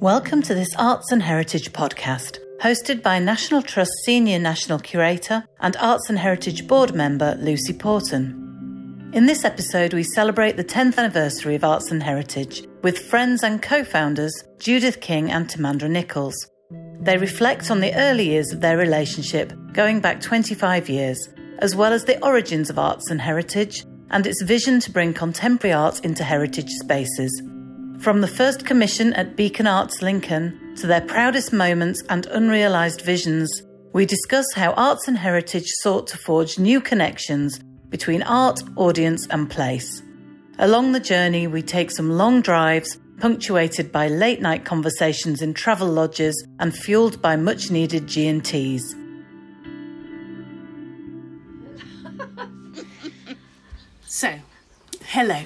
Welcome to this Arts and Heritage podcast, hosted by National Trust Senior National Curator and Arts and Heritage Board member Lucy Porten. In this episode, we celebrate the 10th anniversary of Arts and Heritage with friends and co founders Judith King and Timandra Nichols. They reflect on the early years of their relationship, going back 25 years, as well as the origins of Arts and Heritage and its vision to bring contemporary art into heritage spaces. From the first commission at Beacon Arts Lincoln to their proudest moments and unrealised visions, we discuss how arts and heritage sought to forge new connections between art, audience, and place. Along the journey, we take some long drives, punctuated by late night conversations in travel lodges and fueled by much needed G&Ts. So, hello.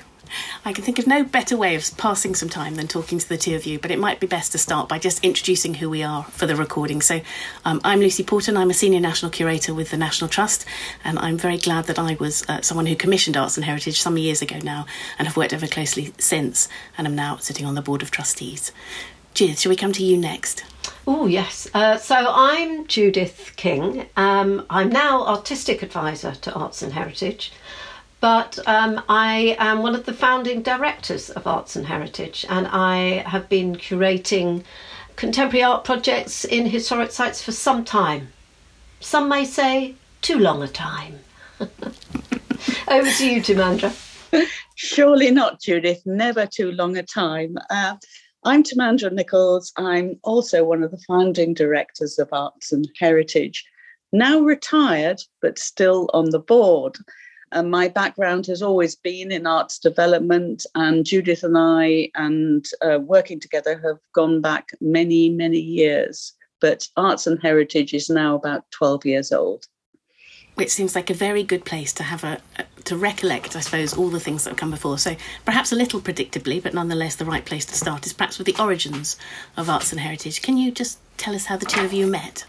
I can think of no better way of passing some time than talking to the two of you, but it might be best to start by just introducing who we are for the recording. So, um, I'm Lucy Porten, I'm a Senior National Curator with the National Trust, and I'm very glad that I was uh, someone who commissioned Arts and Heritage some years ago now and have worked ever closely since, and am now sitting on the Board of Trustees. Judith, shall we come to you next? Oh, yes. Uh, so I'm Judith King. Um, I'm now Artistic Advisor to Arts and Heritage but um, I am one of the founding directors of Arts and Heritage, and I have been curating contemporary art projects in historic sites for some time. Some may say too long a time. Over to you, Timandra. Surely not, Judith. Never too long a time. Uh, I'm Timandra Nichols. I'm also one of the founding directors of Arts and Heritage, now retired, but still on the board. And my background has always been in arts development, and Judith and I, and uh, working together, have gone back many, many years. But Arts and Heritage is now about 12 years old. Which seems like a very good place to have a, to recollect, I suppose, all the things that have come before. So perhaps a little predictably, but nonetheless, the right place to start is perhaps with the origins of Arts and Heritage. Can you just tell us how the two of you met?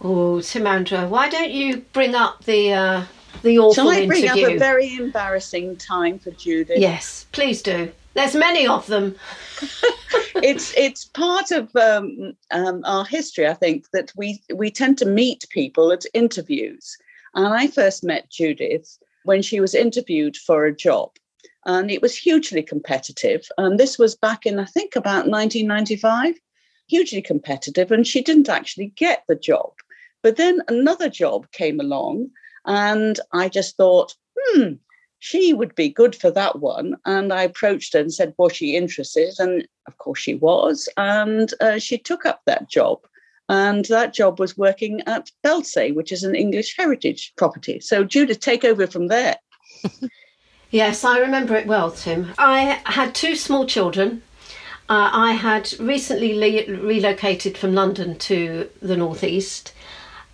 Oh, Timandra, why don't you bring up the uh, the awful Shall I bring interview. up a very embarrassing time for Judith? Yes, please do. There's many of them. it's it's part of um, um, our history, I think, that we we tend to meet people at interviews. And I first met Judith when she was interviewed for a job, and it was hugely competitive. And this was back in I think about 1995, hugely competitive, and she didn't actually get the job. But then another job came along, and I just thought, hmm, she would be good for that one. And I approached her and said, was she interested? And of course she was. And uh, she took up that job. And that job was working at Belsay, which is an English heritage property. So, Judith, take over from there. yes, I remember it well, Tim. I had two small children. Uh, I had recently le- relocated from London to the Northeast.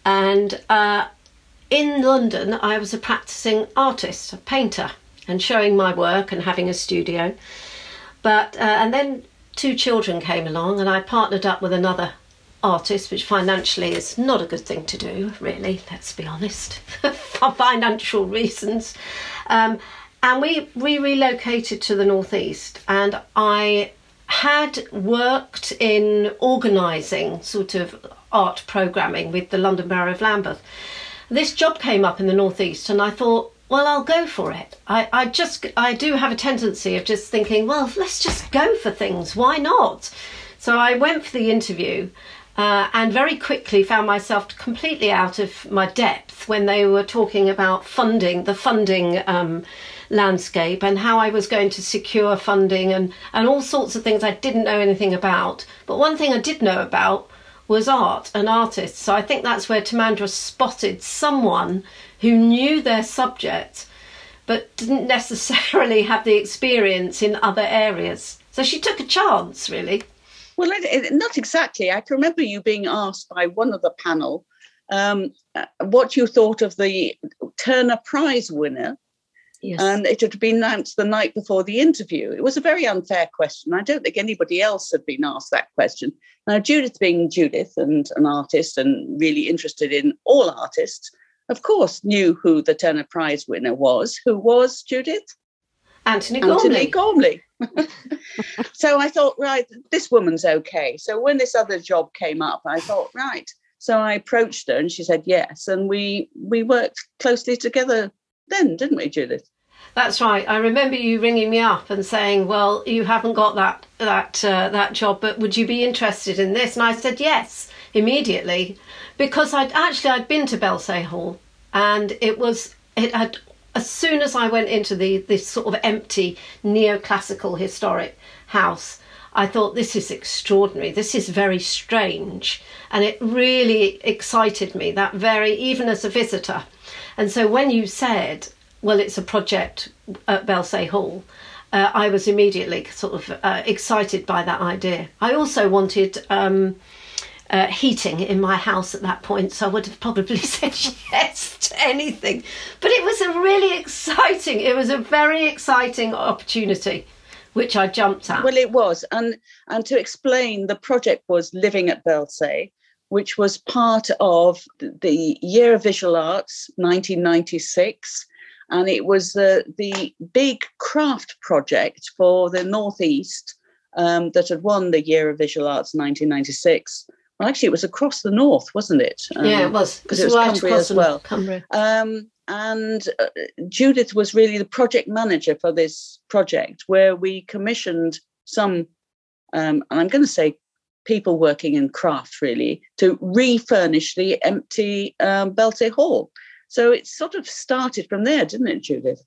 And uh, in London, I was a practicing artist, a painter, and showing my work and having a studio. But uh, and then two children came along, and I partnered up with another artist, which financially is not a good thing to do, really. Let's be honest, for financial reasons. Um, and we we relocated to the northeast, and I had worked in organising sort of art programming with the London Borough of Lambeth this job came up in the northeast, and I thought, well, I'll go for it. I, I just, I do have a tendency of just thinking, well, let's just go for things. Why not? So I went for the interview. Uh, and very quickly found myself completely out of my depth when they were talking about funding, the funding um, landscape, and how I was going to secure funding and, and all sorts of things I didn't know anything about. But one thing I did know about was art and artists. So I think that's where Timandra spotted someone who knew their subject but didn't necessarily have the experience in other areas. So she took a chance, really. Well, not exactly. I can remember you being asked by one of the panel um, uh, what you thought of the Turner Prize winner Yes. And it had been announced the night before the interview. It was a very unfair question. I don't think anybody else had been asked that question. Now, Judith, being Judith and an artist and really interested in all artists, of course, knew who the Turner Prize winner was. Who was Judith? Antony Gormley. Antony Gormley. Gormley. so I thought, right, this woman's okay. So when this other job came up, I thought, right. So I approached her and she said yes. And we we worked closely together then, didn't we, Judith? That's right. I remember you ringing me up and saying, "Well, you haven't got that that uh, that job, but would you be interested in this?" And I said yes immediately because I'd actually I'd been to Belsay Hall and it was it had as soon as I went into the this sort of empty neoclassical historic house, I thought this is extraordinary. This is very strange, and it really excited me. That very even as a visitor, and so when you said, "Well, it's a project at Belsay Hall," uh, I was immediately sort of uh, excited by that idea. I also wanted. Um, uh, heating in my house at that point, so I would have probably said yes to anything. But it was a really exciting, it was a very exciting opportunity, which I jumped at. Well, it was, and and to explain, the project was Living at Belsay, which was part of the Year of Visual Arts, 1996. And it was the, the big craft project for the Northeast um, that had won the Year of Visual Arts 1996 well, actually, it was across the north, wasn't it? Um, yeah, it was because it was right Cumbria as well. Cumbria. Um, and uh, Judith was really the project manager for this project, where we commissioned some, um, and I'm going to say people working in craft really, to refurnish the empty um, Belsay Hall. So it sort of started from there, didn't it, Judith?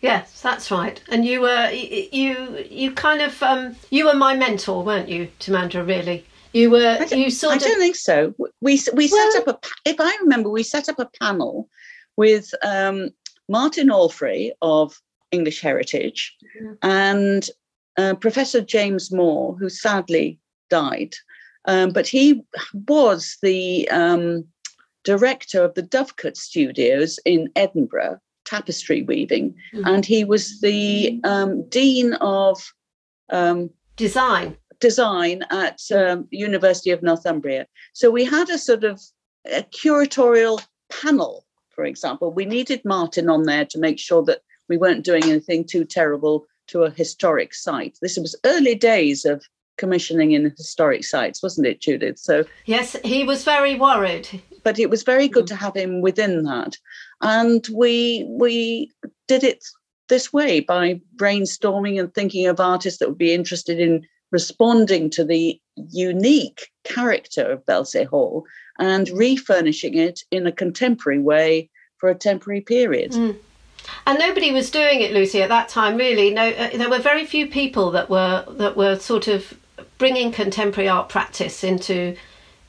Yes, that's right. And you were you you kind of um, you were my mentor, weren't you, Timandra? Really, you were you sort I of. I don't think so. We we well, set up a. If I remember, we set up a panel with um, Martin Allfrey of English Heritage mm-hmm. and uh, Professor James Moore, who sadly died, um, but he was the um, director of the Dovecot Studios in Edinburgh, tapestry weaving, mm-hmm. and he was the um, dean of um, design design at um, University of Northumbria. So we had a sort of a curatorial panel, for example. We needed Martin on there to make sure that we weren't doing anything too terrible to a historic site. This was early days of commissioning in historic sites, wasn't it, Judith? So yes, he was very worried. But it was very good to have him within that, and we we did it this way by brainstorming and thinking of artists that would be interested in responding to the unique character of Belsay Hall and refurnishing it in a contemporary way for a temporary period. Mm. And nobody was doing it, Lucy, at that time. Really, no. Uh, there were very few people that were that were sort of bringing contemporary art practice into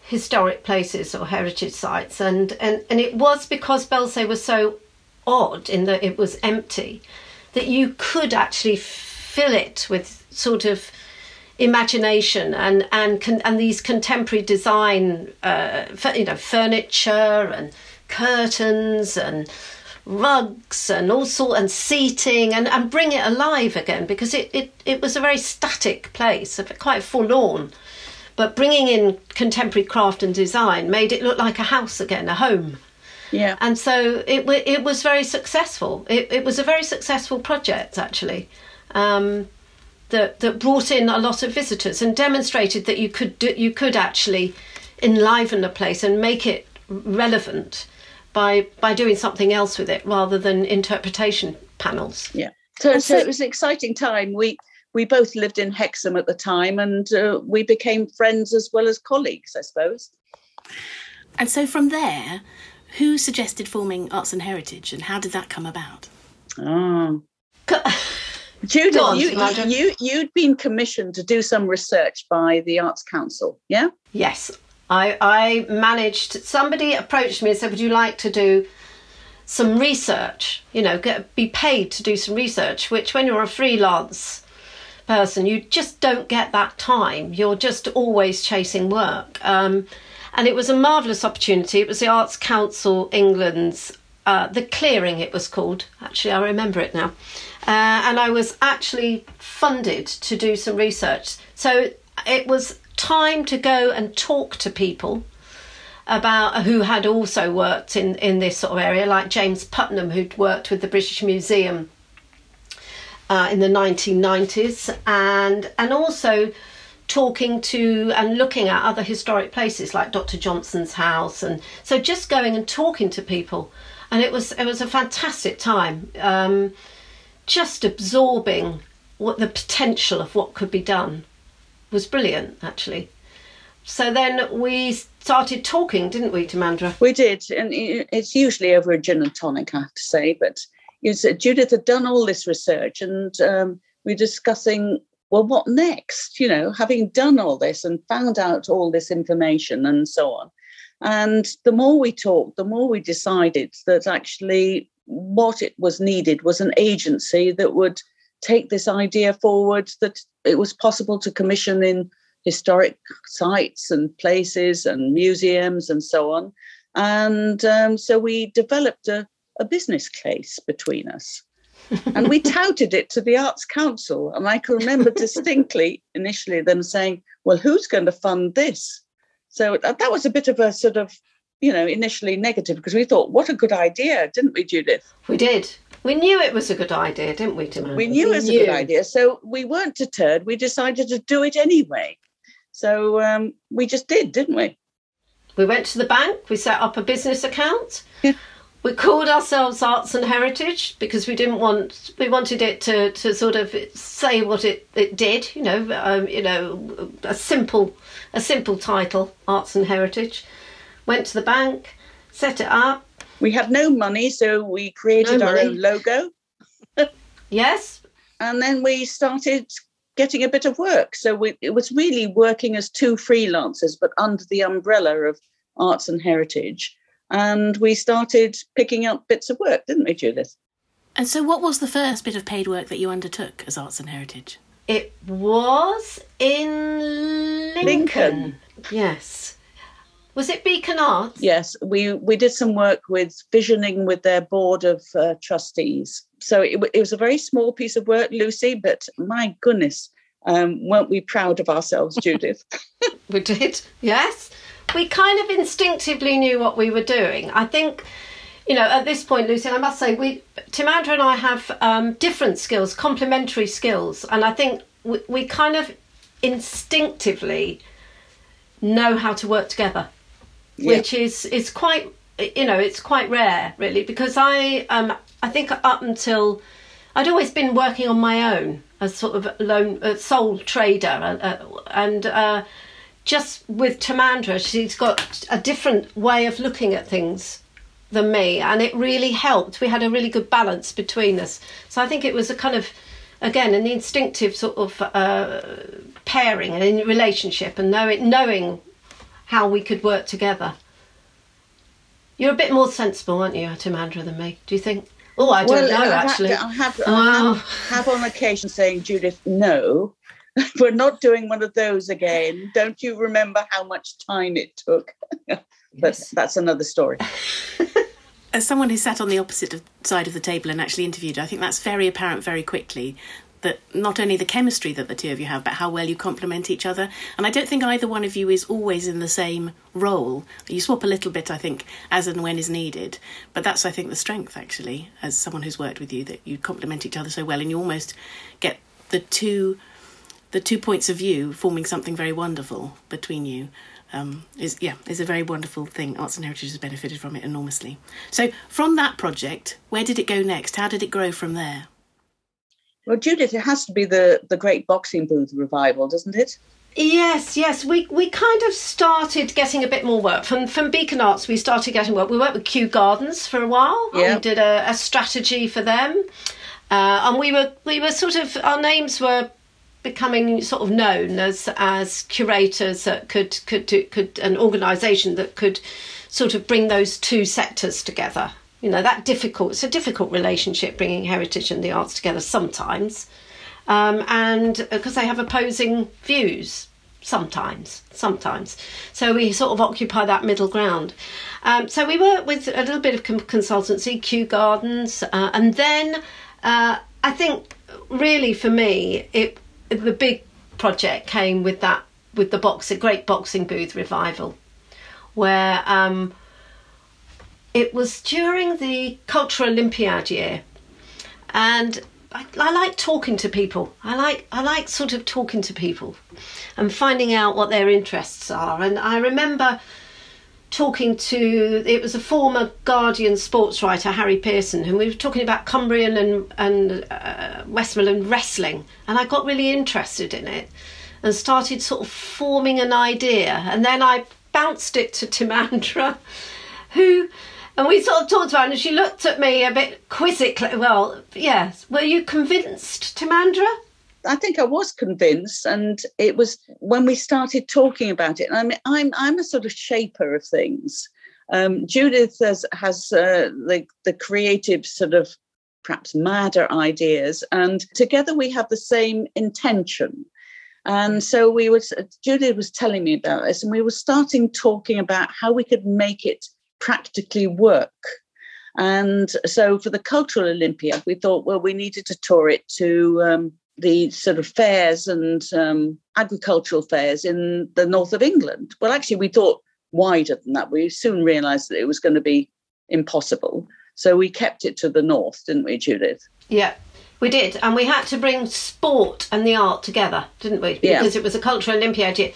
historic places or heritage sites, and and and it was because Belsay was so odd in that it was empty that you could actually fill it with sort of imagination and and and these contemporary design, uh, you know, furniture and curtains and rugs and all sort and seating and, and bring it alive again because it, it, it was a very static place, quite forlorn. But bringing in contemporary craft and design made it look like a house again, a home. Yeah. And so it it was very successful. It it was a very successful project actually. Um, that that brought in a lot of visitors and demonstrated that you could do, you could actually enliven a place and make it relevant by by doing something else with it rather than interpretation panels. Yeah. So, so it was an exciting time. We we both lived in Hexham at the time, and uh, we became friends as well as colleagues, I suppose. And so from there, who suggested forming Arts and Heritage, and how did that come about? Oh. Judith, on, you, you, you'd been commissioned to do some research by the Arts Council, yeah? Yes. I, I managed, somebody approached me and said, Would you like to do some research? You know, get, be paid to do some research, which when you're a freelance person, you just don't get that time. You're just always chasing work. Um, and it was a marvellous opportunity. It was the Arts Council England's, uh, the Clearing, it was called. Actually, I remember it now. Uh, and I was actually funded to do some research. So it was time to go and talk to people about who had also worked in, in this sort of area, like James Putnam, who'd worked with the British Museum uh, in the 1990s, and and also talking to and looking at other historic places like Dr. Johnson's house, and so just going and talking to people, and it was it was a fantastic time, um, just absorbing what the potential of what could be done was brilliant actually. So then we started talking, didn't we, Timandra? We did, and it's usually over a gin and tonic, I have to say. But Judith had done all this research, and um, we're discussing well, what next? You know, having done all this and found out all this information and so on. And the more we talked, the more we decided that actually what it was needed was an agency that would take this idea forward, that it was possible to commission in historic sites and places and museums and so on. And um, so we developed a, a business case between us and we touted it to the Arts Council. And I can remember distinctly initially them saying, well, who's going to fund this? So that, that was a bit of a sort of, you know, initially negative because we thought, what a good idea, didn't we, Judith? We did. We knew it was a good idea, didn't we, Timon? We knew we it was knew. a good idea. So we weren't deterred. We decided to do it anyway. So um, we just did, didn't we? We went to the bank, we set up a business account. Yeah we called ourselves arts and heritage because we didn't want we wanted it to, to sort of say what it, it did you know um, you know a simple a simple title arts and heritage went to the bank set it up we had no money so we created no our money. own logo yes and then we started getting a bit of work so we, it was really working as two freelancers but under the umbrella of arts and heritage and we started picking up bits of work, didn't we, Judith? And so, what was the first bit of paid work that you undertook as Arts and Heritage? It was in Lincoln. Lincoln. Yes. Was it Beacon Arts? Yes, we we did some work with visioning with their board of uh, trustees. So it, it, was a very small piece of work, Lucy, but my goodness, um, weren't we proud of ourselves, Judith? we did, yes we kind of instinctively knew what we were doing. I think, you know, at this point, Lucy, I must say, we, Timandra and I have um, different skills, complementary skills, and I think we, we kind of instinctively know how to work together, yeah. which is is quite, you know, it's quite rare, really, because I um I think up until I'd always been working on my own as sort of lone uh, sole trader, uh, uh and. Uh, just with Timandra, she's got a different way of looking at things than me, and it really helped. We had a really good balance between us. So I think it was a kind of, again, an instinctive sort of uh, pairing and relationship, and knowing knowing how we could work together. You're a bit more sensible, aren't you, Timandra, than me? Do you think? Oh, I don't well, know. I actually, have, I have, I have, have on occasion saying, Judith, no, we're not doing one of those again. Don't you remember how much time it took? but yes. that's another story. As someone who sat on the opposite side of the table and actually interviewed, I think that's very apparent very quickly that not only the chemistry that the two of you have, but how well you complement each other. And I don't think either one of you is always in the same role. You swap a little bit, I think, as and when is needed. But that's, I think, the strength, actually, as someone who's worked with you, that you complement each other so well and you almost get the two the two points of view forming something very wonderful between you um, is yeah is a very wonderful thing. Arts and Heritage has benefited from it enormously. So from that project, where did it go next? How did it grow from there? Well, Judith, it has to be the the Great Boxing Booth revival, doesn't it? Yes, yes. We we kind of started getting a bit more work from from Beacon Arts. We started getting work. We worked with Kew Gardens for a while. Yeah. We did a, a strategy for them, uh, and we were we were sort of our names were becoming sort of known as as curators that could could do, could an organisation that could sort of bring those two sectors together. You know that difficult. It's a difficult relationship bringing heritage and the arts together sometimes, um, and because uh, they have opposing views sometimes sometimes so we sort of occupy that middle ground um, so we work with a little bit of consultancy kew gardens uh, and then uh, i think really for me it the big project came with that with the box a great boxing booth revival, where um, it was during the Cultural Olympiad year, and I, I like talking to people. I like I like sort of talking to people and finding out what their interests are. And I remember talking to it was a former Guardian sports writer Harry Pearson, and we were talking about Cumbrian and and uh, Westmorland wrestling, and I got really interested in it and started sort of forming an idea, and then I bounced it to Timandra, who. And we sort of talked about it, and she looked at me a bit quizzically. Well, yes. Were you convinced, Timandra? I think I was convinced, and it was when we started talking about it. I mean, I'm I'm a sort of shaper of things. Um, Judith has has uh, the the creative sort of perhaps madder ideas, and together we have the same intention. And so we was Judith was telling me about this, and we were starting talking about how we could make it practically work. And so for the Cultural Olympiad, we thought, well, we needed to tour it to um, the sort of fairs and um, agricultural fairs in the north of England. Well, actually, we thought wider than that. We soon realised that it was going to be impossible. So we kept it to the north, didn't we, Judith? Yeah, we did. And we had to bring sport and the art together, didn't we? Because yeah. it was a cultural Olympiad.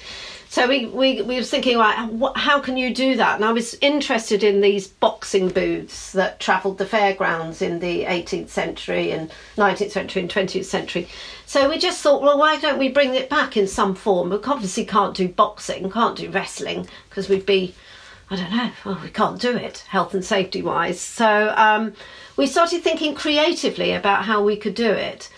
So we, we, we was thinking, what, how can you do that? And I was interested in these boxing booths that travelled the fairgrounds in the 18th century and 19th century and 20th century. So we just thought, well, why don't we bring it back in some form? We obviously can't do boxing, can't do wrestling, because we'd be, I don't know, well, we can't do it health and safety wise. So um, we started thinking creatively about how we could do it,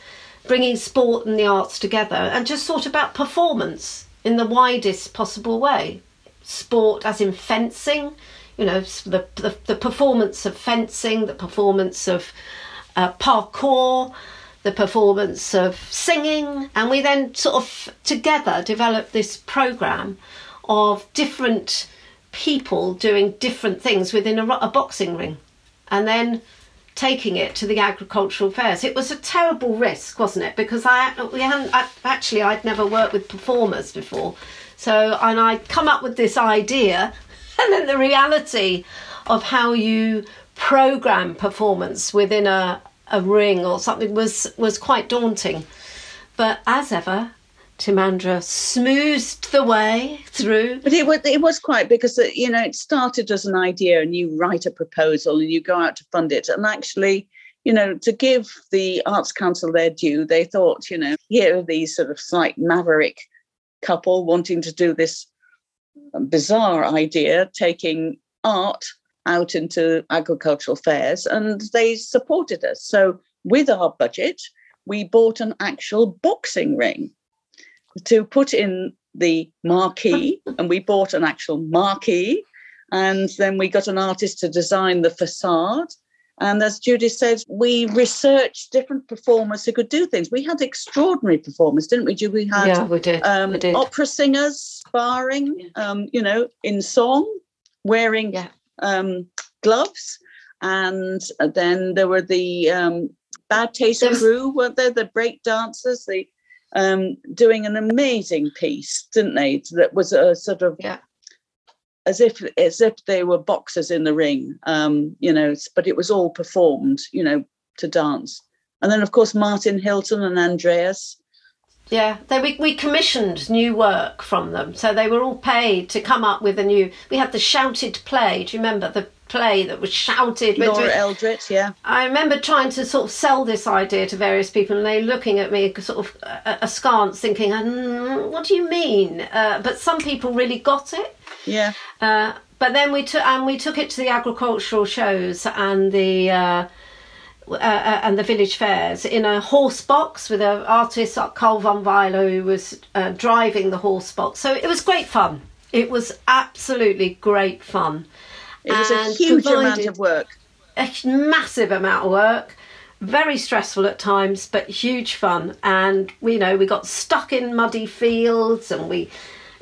bringing sport and the arts together, and just thought about performance in the widest possible way. Sport, as in fencing, you know, the, the, the performance of fencing, the performance of uh, parkour, the performance of singing, and we then sort of together developed this program of different people doing different things within a, a boxing ring, and then taking it to the agricultural fairs. It was a terrible risk, wasn't it? Because I we hadn't I, actually I'd never worked with performers before, so and I'd come up with this idea, and then the reality of how you program performance within a a ring or something was was quite daunting. But as ever, Timandra smoothed the way through. But it was it was quite because uh, you know it started as an idea, and you write a proposal, and you go out to fund it, and actually, you know, to give the Arts Council their due, they thought, you know, here are these sort of slight maverick couple wanting to do this bizarre idea, taking art out into agricultural fairs, and they supported us. So with our budget, we bought an actual boxing ring to put in the marquee, and we bought an actual marquee, and then we got an artist to design the facade. And as Judy said, we researched different performers who could do things. We had extraordinary performers, didn't we? We had yeah, we did. Um, we did. opera singers sparring, um, you know, in song, wearing Yeah. um, gloves. And then there were the um, Bad Taste Cru, weren't there? The break dancers, the um, doing an amazing piece, didn't they? That was a sort of Yeah. as if as if they were boxers in the ring, um, you know. But it was all performed, you know, to dance. And then, of course, Martin Hylton and Andreas. Yeah, they, we, we commissioned new work from them. So they were all paid to come up with a new. We had the shouted play. Do you remember the play that was shouted? Laura Eldritch, yeah. I remember trying to sort of sell this idea to various people, and they looking at me sort of askance, thinking, mm, "What do you mean?" Uh, but some people really got it. Yeah. Uh, but then we took and we took it to the agricultural shows and the uh, uh, uh, and the village fairs in a horse box with an artist Carl von Weiler who was uh, driving the horse box. So it was great fun. It was absolutely great fun. It was a huge amount of work. a massive amount of work. Very stressful at times but huge fun. And you know we got stuck in muddy fields and we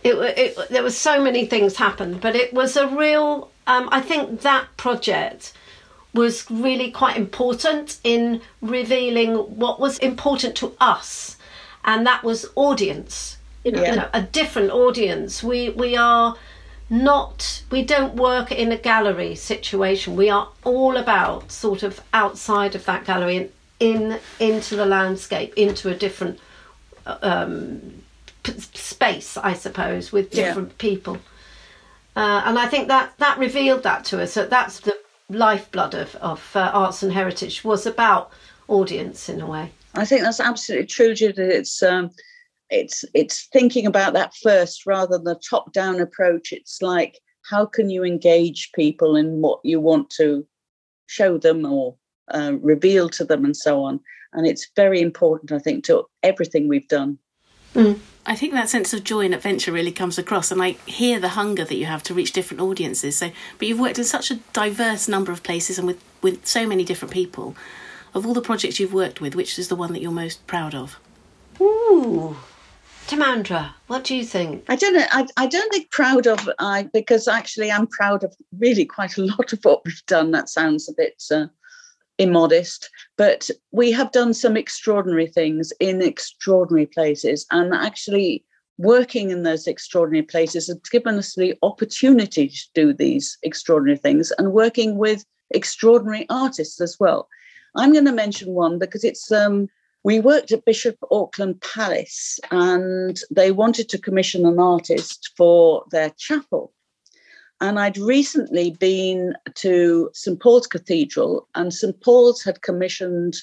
it, it there was so many things happened. But it was a real um, i think that project was really quite important in revealing what was important to us. And that was audience. You know, Yeah. you know a different audience. We we are not we don't work in a gallery situation we are all about sort of outside of that gallery and in into the landscape, into a different um, p- space, I suppose, with Yeah. different people. Uh, and I think that that revealed that to us. That that's the lifeblood of of uh, arts and heritage was about audience in a way. I think that's absolutely true, Judith. It's um, it's it's thinking about that first rather than the top-down approach. It's like how can you engage people in what you want to show them or uh, reveal to them, and so on. And it's very important, I think, to everything we've done. I think that sense of joy and adventure really comes across, and I hear the hunger that you have to reach different audiences. So, but you've worked in such a diverse number of places and with with so many different people. Of all the projects you've worked with, which is the one that you're most proud of? Ooh, Timandra, what do you think? I don't know. I, I don't think proud of I because actually I'm proud of really quite a lot of what we've done. That sounds a bit uh, immodest, but we have done some extraordinary things in extraordinary places, and actually working in those extraordinary places has given us the opportunity to do these extraordinary things, and working with extraordinary artists as well. I'm going to mention one because it's um, we worked at Bishop Auckland Palace and they wanted to commission an artist for their chapel. And I'd recently been to St. Paul's Cathedral, and St. Paul's had commissioned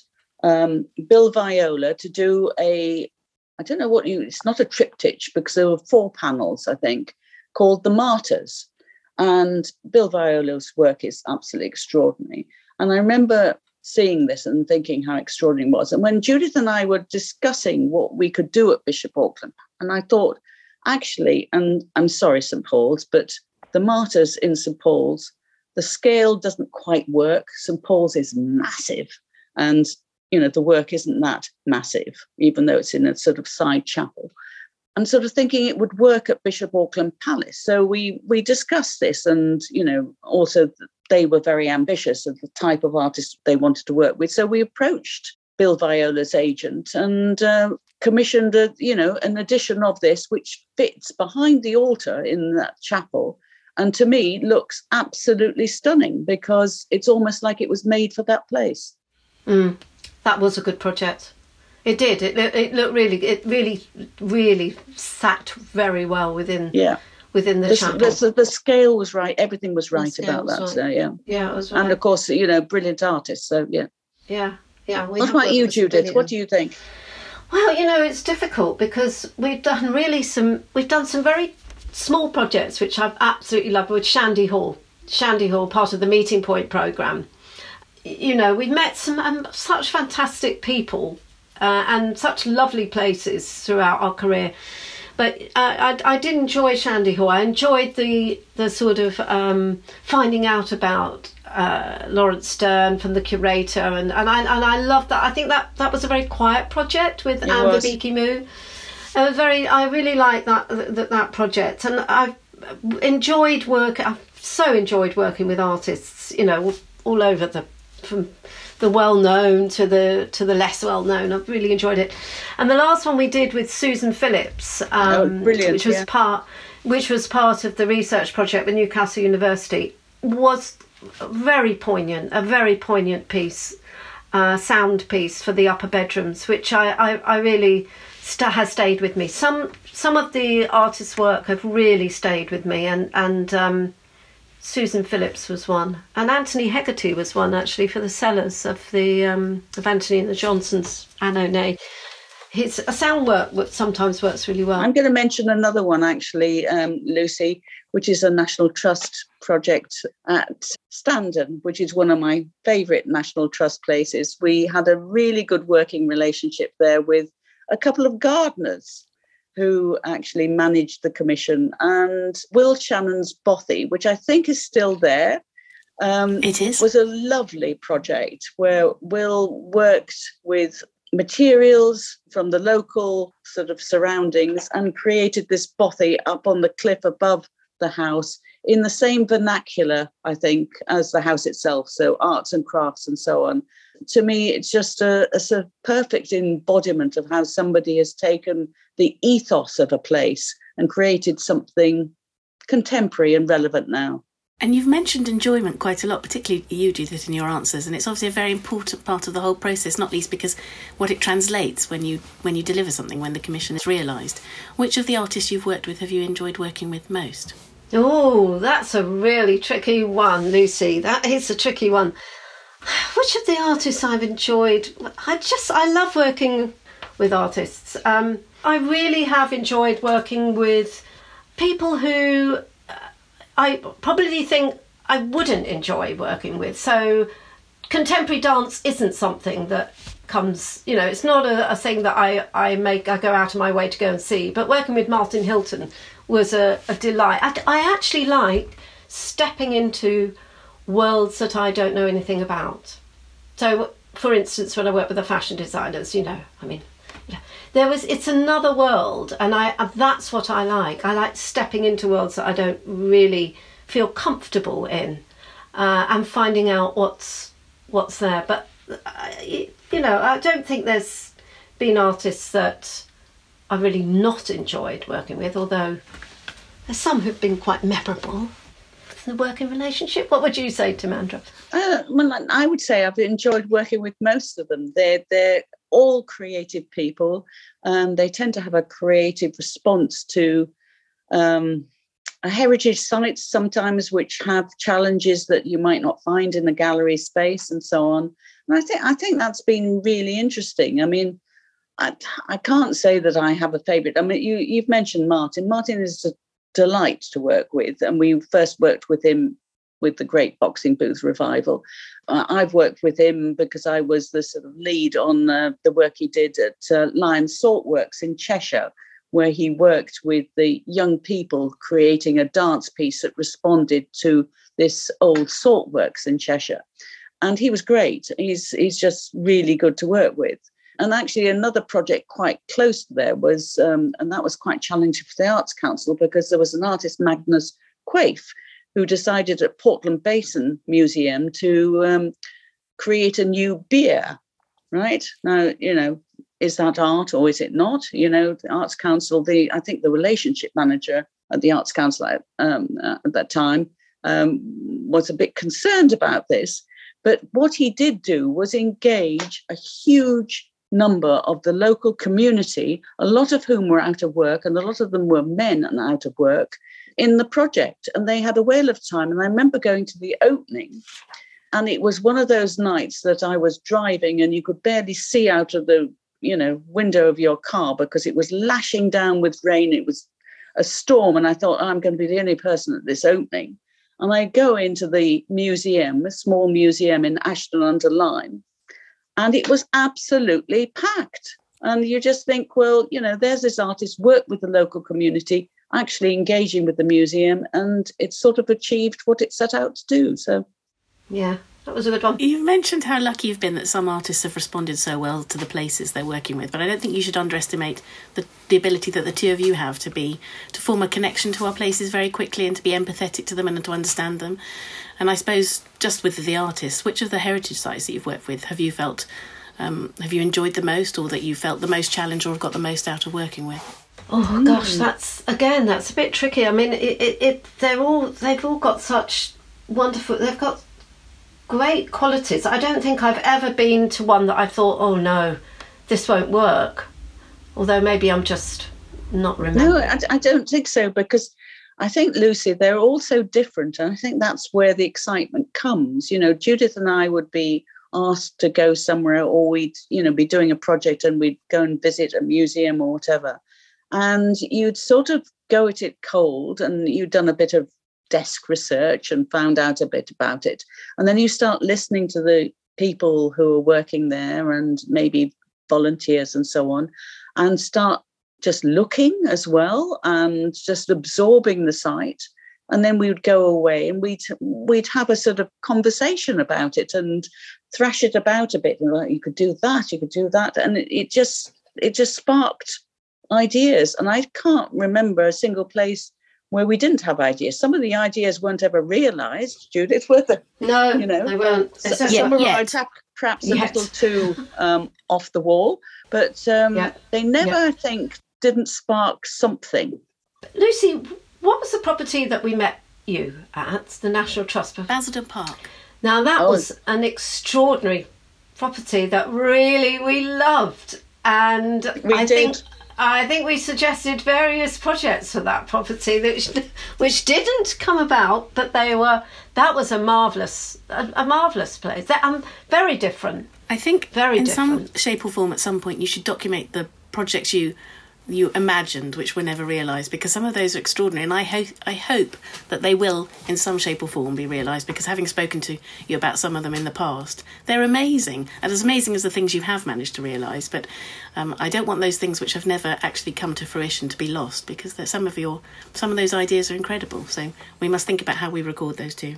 um, Bill Viola to do a, I don't know what you, it's not a triptych because there were four panels, I think, called The Martyrs. And Bill Viola's work is absolutely extraordinary. And I remember seeing this and thinking how extraordinary it was. And when Judith and I were discussing what we could do at Bishop Auckland, and I thought, actually, and I'm sorry, St. Paul's, but the martyrs in St. Paul's, the scale doesn't quite work. St. Paul's is massive. And, you know, the work isn't that massive, even though it's in a sort of side chapel. And sort of thinking it would work at Bishop Auckland Palace. So we we discussed this, and you know, also they were very ambitious of the type of artist they wanted to work with. So we approached Bill Viola's agent and uh, commissioned a, you know, an edition of this which fits behind the altar in that chapel, and to me looks absolutely stunning because it's almost like it was made for that place. Mm, that was a good project. It did. It, it, it looked really. It really, really sat very well within Yeah, within the, the, chapel. the, the scale was right. Everything was right about that. right. So yeah, yeah, it was. and of course, you know, brilliant artists. So yeah. yeah, yeah. What about you, Judith? brilliant- What do you think? Well, you know, it's difficult because we've done really some. We've done some very small projects which I've absolutely loved with Shandy Hall. Shandy Hall, part of the Meeting Point program. You know, we've met some um, such fantastic people uh, and such lovely places throughout our career. But uh, I, I did enjoy Shandy Hall. I enjoyed the the sort of um, finding out about uh, Laurence Sterne from the curator, and, and I and I loved that. I think that that was a very quiet project with It was. Vibeke Moo. Was very. I really liked that that that project, and I've enjoyed work. I've so enjoyed working with artists. You know, all, all over the from the well known to the to the less well known. I've really enjoyed it. And the last one we did with Susan Phillips, um, Oh, brilliant, which was yeah. part which was part of the research project with Newcastle University, was very poignant. A very poignant piece, uh, sound piece for the upper bedrooms, which I I, I really st- has stayed with me. Some some of the artists' work have really stayed with me, and and. Um, Susan Phillips was one, and Antony Hegarty was one actually for the cellars of the um, of Antony and the Johnsons Anohni. His a sound work wo- sometimes works really well. I'm going to mention another one, actually, um, Lucy, which is a National Trust project at Standen, which is one of my favourite National Trust places. We had a really good working relationship there with a couple of gardeners who actually managed the commission, and Will Shannon's Bothy, which I think is still there. Um, It is. was a lovely project where Will worked with materials from the local sort of surroundings and created this bothy up on the cliff above the house in the same vernacular, I think, as the house itself. So arts and crafts and so on. To me, it's just a, a sort of perfect embodiment of how somebody has taken the ethos of a place and created something contemporary and relevant now. And you've mentioned enjoyment quite a lot, particularly you, Judith, in your answers, and it's obviously a very important part of the whole process, not least because what it translates when you when you deliver something, when the commission is realised. Which of the artists you've worked with have you enjoyed working with most? Oh, that's a really tricky one, Lucy. That is a tricky one. Which of the artists I've enjoyed? I just I love working with artists. Um, I really have enjoyed working with people who I probably think I wouldn't enjoy working with. So contemporary dance isn't something that comes you know it's not a, a, thing that I, I make I go out of my way to go and see but working with Martin Hylton was a, a delight I, I actually like stepping into worlds that I don't know anything about. So for instance when I work with the fashion designers you know I mean there was it's another world and i that's what i like. I like stepping into worlds that i don't really feel comfortable in uh, and finding out what's what's there. But uh, you know i don't think there's been artists that i really not enjoyed working with although there's some who've been quite memorable the working relationship what would you say Timandra uh, well, I would say I've enjoyed working with most of them. They're they're all creative people. Um, they tend to have a creative response to um, heritage sites sometimes, which have challenges that you might not find in the gallery space and so on. And I think I think that's been really interesting. I mean, I, I can't say that I have a favourite. I mean, you you've mentioned Martin. Martin is a delight to work with, and we first worked with him with the Great Boxing Booth revival. Uh, I've worked with him because I was the sort of lead on uh, the work he did at uh, Lion Salt Works in Cheshire, where he worked with the young people creating a dance piece that responded to this old salt works in Cheshire. And he was great. He's he's just really good to work with. And actually, another project quite close to there was, um, and that was quite challenging for the Arts Council because there was an artist, Magnus Quaife, who decided at Portland Basin Museum to um, create a new beer. Right now, you know, is that art or is it not? You know, the Arts Council, the I think the relationship manager at the Arts Council at, um, uh, at that time um, was a bit concerned about this. But what he did do was engage a huge number of the local community, a lot of whom were out of work, and a lot of them were men and out of work, in the project. And they had a whale of time. And I remember going to the opening, and it was one of those nights that I was driving and you could barely see out of the you know window of your car because it was lashing down with rain it was a storm and i thought oh, i'm going to be the only person at this opening and i go into the museum a small museum in ashton under lyne and it was absolutely packed and you just think well you know there's this artist work with the local community actually engaging with the museum and it's sort of achieved what it set out to do. So, yeah, that was a good one. You've mentioned how lucky you've been that some artists have responded so well to the places they're working with, but I don't think you should underestimate the, the ability that the two of you have to be to form a connection to our places very quickly and to be empathetic to them and to understand them. And I suppose just with the artists, which of the heritage sites that you've worked with have you felt um, have you enjoyed the most, or that you felt the most challenged, or have got the most out of working with? Oh gosh, that's again that's a bit tricky. I mean, it, it, it they're all they've all got such wonderful. They've got great qualities. I don't think I've ever been to one that I thought, oh no, this won't work. Although maybe I'm just not remembering. No, I, I don't think so because I think Lucy, they're all so different, and I think that's where the excitement comes. You know, Judith and I would be asked to go somewhere, or we'd you know be doing a project and we'd go and visit a museum or whatever and you'd sort of go at it cold and you'd done a bit of desk research and found out a bit about it. And then you start listening to the people who are working there and maybe volunteers and so on and start just looking as well and just absorbing the site. And then we would go away and we'd we'd have a sort of conversation about it and thrash it about a bit and like you could do that you could do that. And it, it just it just sparked ideas. And I can't remember a single place where we didn't have ideas. Some of the ideas weren't ever realised, Judith, were they? No, you know, they weren't. So, some of our perhaps a little too um, off the wall, but um, they never, I think, didn't spark something. Lucy, what was the property that we met you at, the National Trust. Basildon Park. Now that Oh. was an extraordinary property that really we loved, and We I did. think I think we suggested various projects for that property which which didn't come about, but they were that was a marvelous a, a marvelous place. That, um, very different. I think Very in some different. shape or form at some point you should document the projects you you imagined which were never realised because some of those are extraordinary and I hope I hope that they will in some shape or form be realised because having spoken to you about some of them in the past they're amazing and as amazing as the things you have managed to realise but um, I don't want those things which have never actually come to fruition to be lost because some of your some of those ideas are incredible so we must think about how we record those too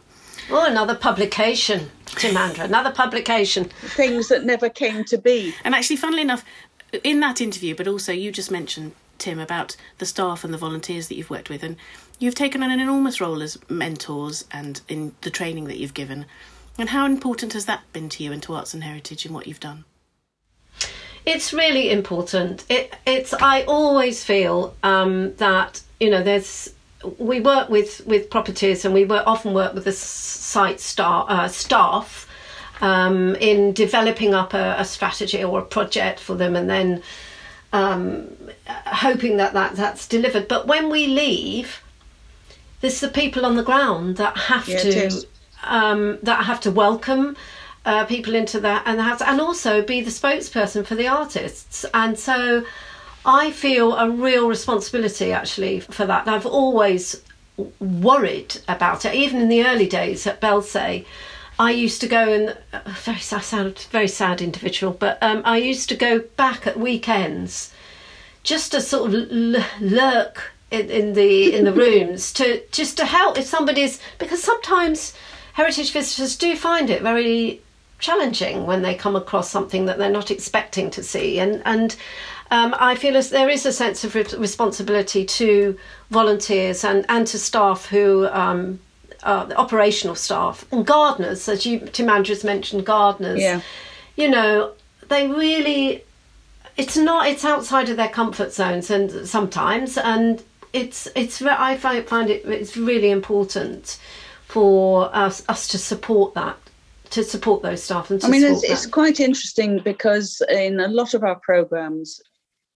Oh, another publication, Timandra, another publication. Things that never came to be. And actually, funnily enough, in that interview, but also you just mentioned, Tim, about the staff and the volunteers that you've worked with, and you've taken on an enormous role as mentors and in the training that you've given. And how important has that been to you and to Arts and Heritage in what you've done? It's really important. It, it's. I always feel um, that you know there's. We work with with properties, and we work, often work with the site star, uh, staff um, in developing up a, a strategy or a project for them, and then um, hoping that, that that's delivered. But when we leave, there's the people on the ground that have Yeah, to um, that have to welcome uh, people into that and have to, and also be the spokesperson for the artists. And so I feel a real responsibility actually for that. And I've always worried about it, even in the early days at Belsay. I used to go and uh, very sad, sound very sad individual, but um, I used to go back at weekends just to sort of l- lurk in, in the in the rooms to just to help if somebody's because sometimes heritage visitors do find it very challenging when they come across something that they're not expecting to see. And and um, I feel as there is a sense of re- responsibility to volunteers and, and to staff who um, uh, the operational staff and gardeners, as you Timandra mentioned, gardeners. Yeah. You know, they really it's not it's outside of their comfort zones and sometimes and it's it's I find, find it it's really important for us us to support that to support those staff and to I mean, it's, it's quite interesting because in a lot of our programs,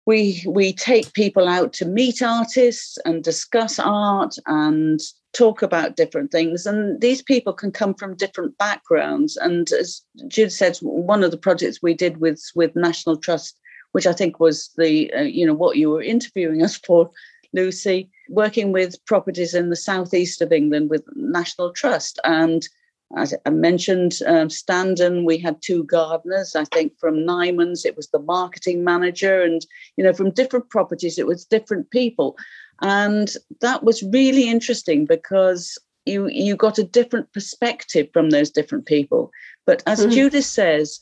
we we take people out to meet artists and discuss art and talk about different things. And these people can come from different backgrounds. And as Jude said, one of the projects we did with with National Trust, which I think was the uh, you know what you were interviewing us for, Lucy, working with properties in the southeast of England with National Trust and as I mentioned, um, Standen, we had two gardeners. I think from Nymans, it was the marketing manager, and you know, from different properties, it was different people, and that was really interesting because you you got a different perspective from those different people. But as Mhm. Judith says,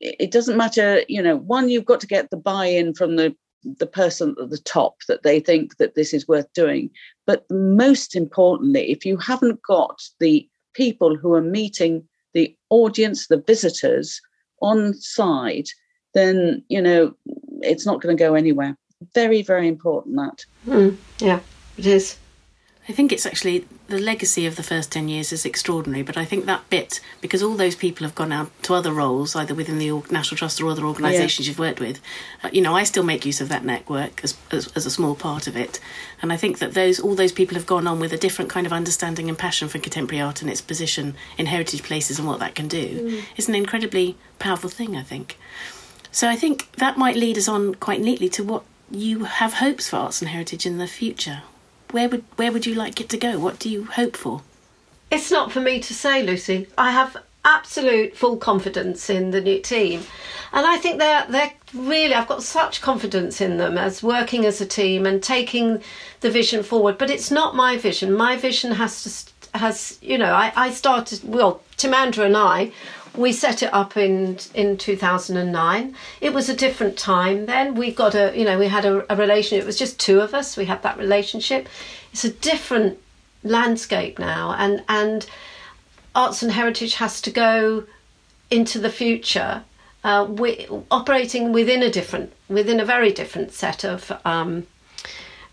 it it doesn't matter. You know, one, you've got to get the buy-in from the the person at the top that they think that this is worth doing. But most importantly, if you haven't got the people who are meeting the audience, the visitors on side, then you know it's not going to go anywhere. Very, very important that. Mm, yeah, it is. I think it's actually the legacy of the first 10 years is extraordinary, but I think that bit, because all those people have gone out to other roles, either within the National Trust or other organisations you've worked with, uh, you know, I still make use of that network as, as, as a small part of it. And I think that those all those people have gone on with a different kind of understanding and passion for contemporary art and its position in heritage places and what that can do It's an incredibly powerful thing, I think. So I think that might lead us on quite neatly to what you have hopes for arts and heritage in the future. Where would where would you like it to go? What do you hope for? It's not for me to say, Lucy. I have absolute full confidence in the new team, and I think they're they're really. I've got such confidence in them as working as a team and taking the vision forward. But it's not my vision. My vision has to has you know. I, I started well. Timandra and I. We set it up in in 2009. It was a different time then. We got a you know we had a, a relation. It was just two of us. We had that relationship. It's a different landscape now and and arts and heritage has to go into the future uh, we, operating within a different within a very different set of um,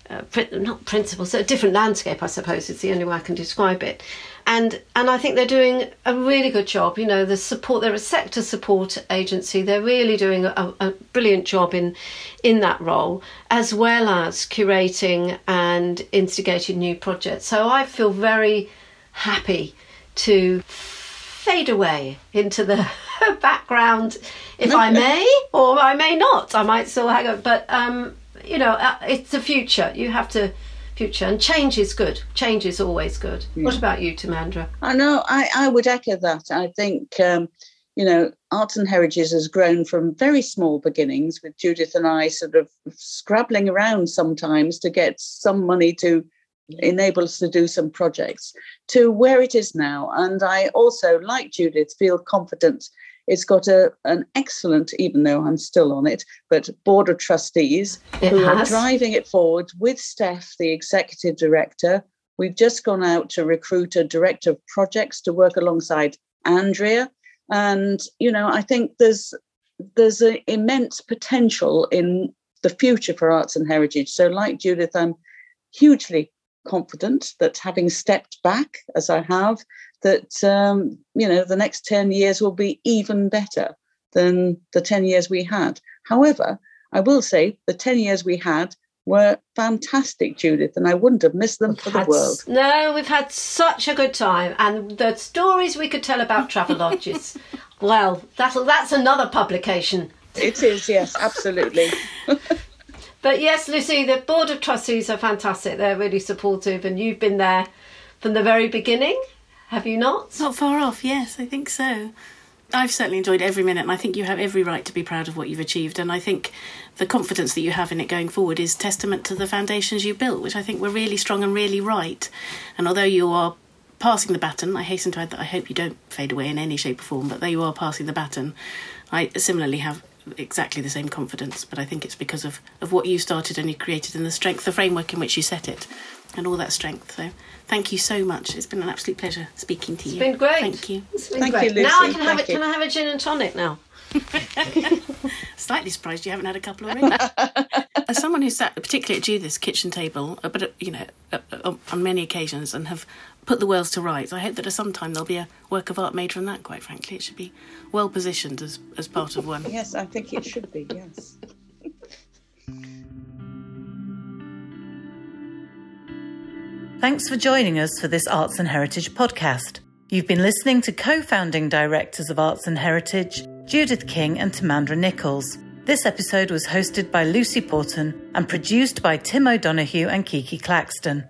uh, not principles, a different landscape, I suppose, is the only way I can describe it. And and I think they're doing a really good job. You know, the support, they're a sector support agency. They're really doing a, a brilliant job in in that role, as well as curating and instigating new projects. So I feel very happy to fade away into the background, if I may, or I may not. I might still hang on, but um, you know, uh, it's the future. You have to future, and change is good. Change is always good. Yeah. What about you, Timandra? I know. I I would echo that. I think. Um, you know, Arts and Heritage has grown from very small beginnings with Judith and I sort of scrabbling around sometimes to get some money to enable us to do some projects to where it is now. And I also, like Judith, feel confident it's got a, an excellent, even though I'm still on it, but board of trustees it who has. are driving it forward with Steph, the executive director. We've just gone out to recruit a director of projects to work alongside Andrea. And, you know, I think there's there's an immense potential in the future for arts and heritage. So, like Judith, I'm hugely confident that having stepped back as I have, that um, you know the next 10 years will be even better than the 10 years we had. However, I will say the 10 years we had were fantastic, Judith, and I wouldn't have missed them we've for the world. No, we've had such a good time, and the stories we could tell about Travelodges. well, that's that's another publication. It is, yes, absolutely. But yes, Lucy, the board of trustees are fantastic. They're really supportive, and you've been there from the very beginning, have you not? Not far off. Yes, I think so. I've certainly enjoyed every minute, and I think you have every right to be proud of what you've achieved. And I think the confidence that you have in it going forward is testament to the foundations you built, which I think were really strong and really right. And although you are passing the baton, I hasten to add that I hope you don't fade away in any shape or form, but though you are passing the baton, I similarly have exactly the same confidence, but I think it's because of, of what you started and you created and the strength, the framework in which you set it, and all that strength. So thank you so much. It's been an absolute pleasure speaking to you. It's been great. Thank you. It's been thank great. You, Lucy. Now I can have it. Can I have a gin and tonic now? Slightly surprised you haven't had a couple already. As someone who sat particularly at Judith's kitchen table, uh, but uh, you know, uh, on many occasions, and have put the worlds to rights. I hope that at some time there'll be a work of art made from that. Quite frankly, it should be well positioned as as part of one. Yes, I think it should be. Yes. Thanks for joining us for this Arts and Heritage podcast. You've been listening to co founding directors of Arts and Heritage, Judith King and Timandra Nichols. This episode was hosted by Lucy Porten and produced by Tim O'Donoghue and Kiki Claxton.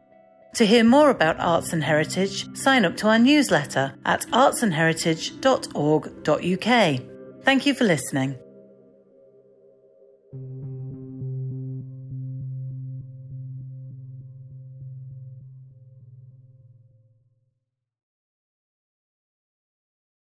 To hear more about arts and heritage, sign up to our newsletter at artsandheritage.org.uk. Thank you for listening.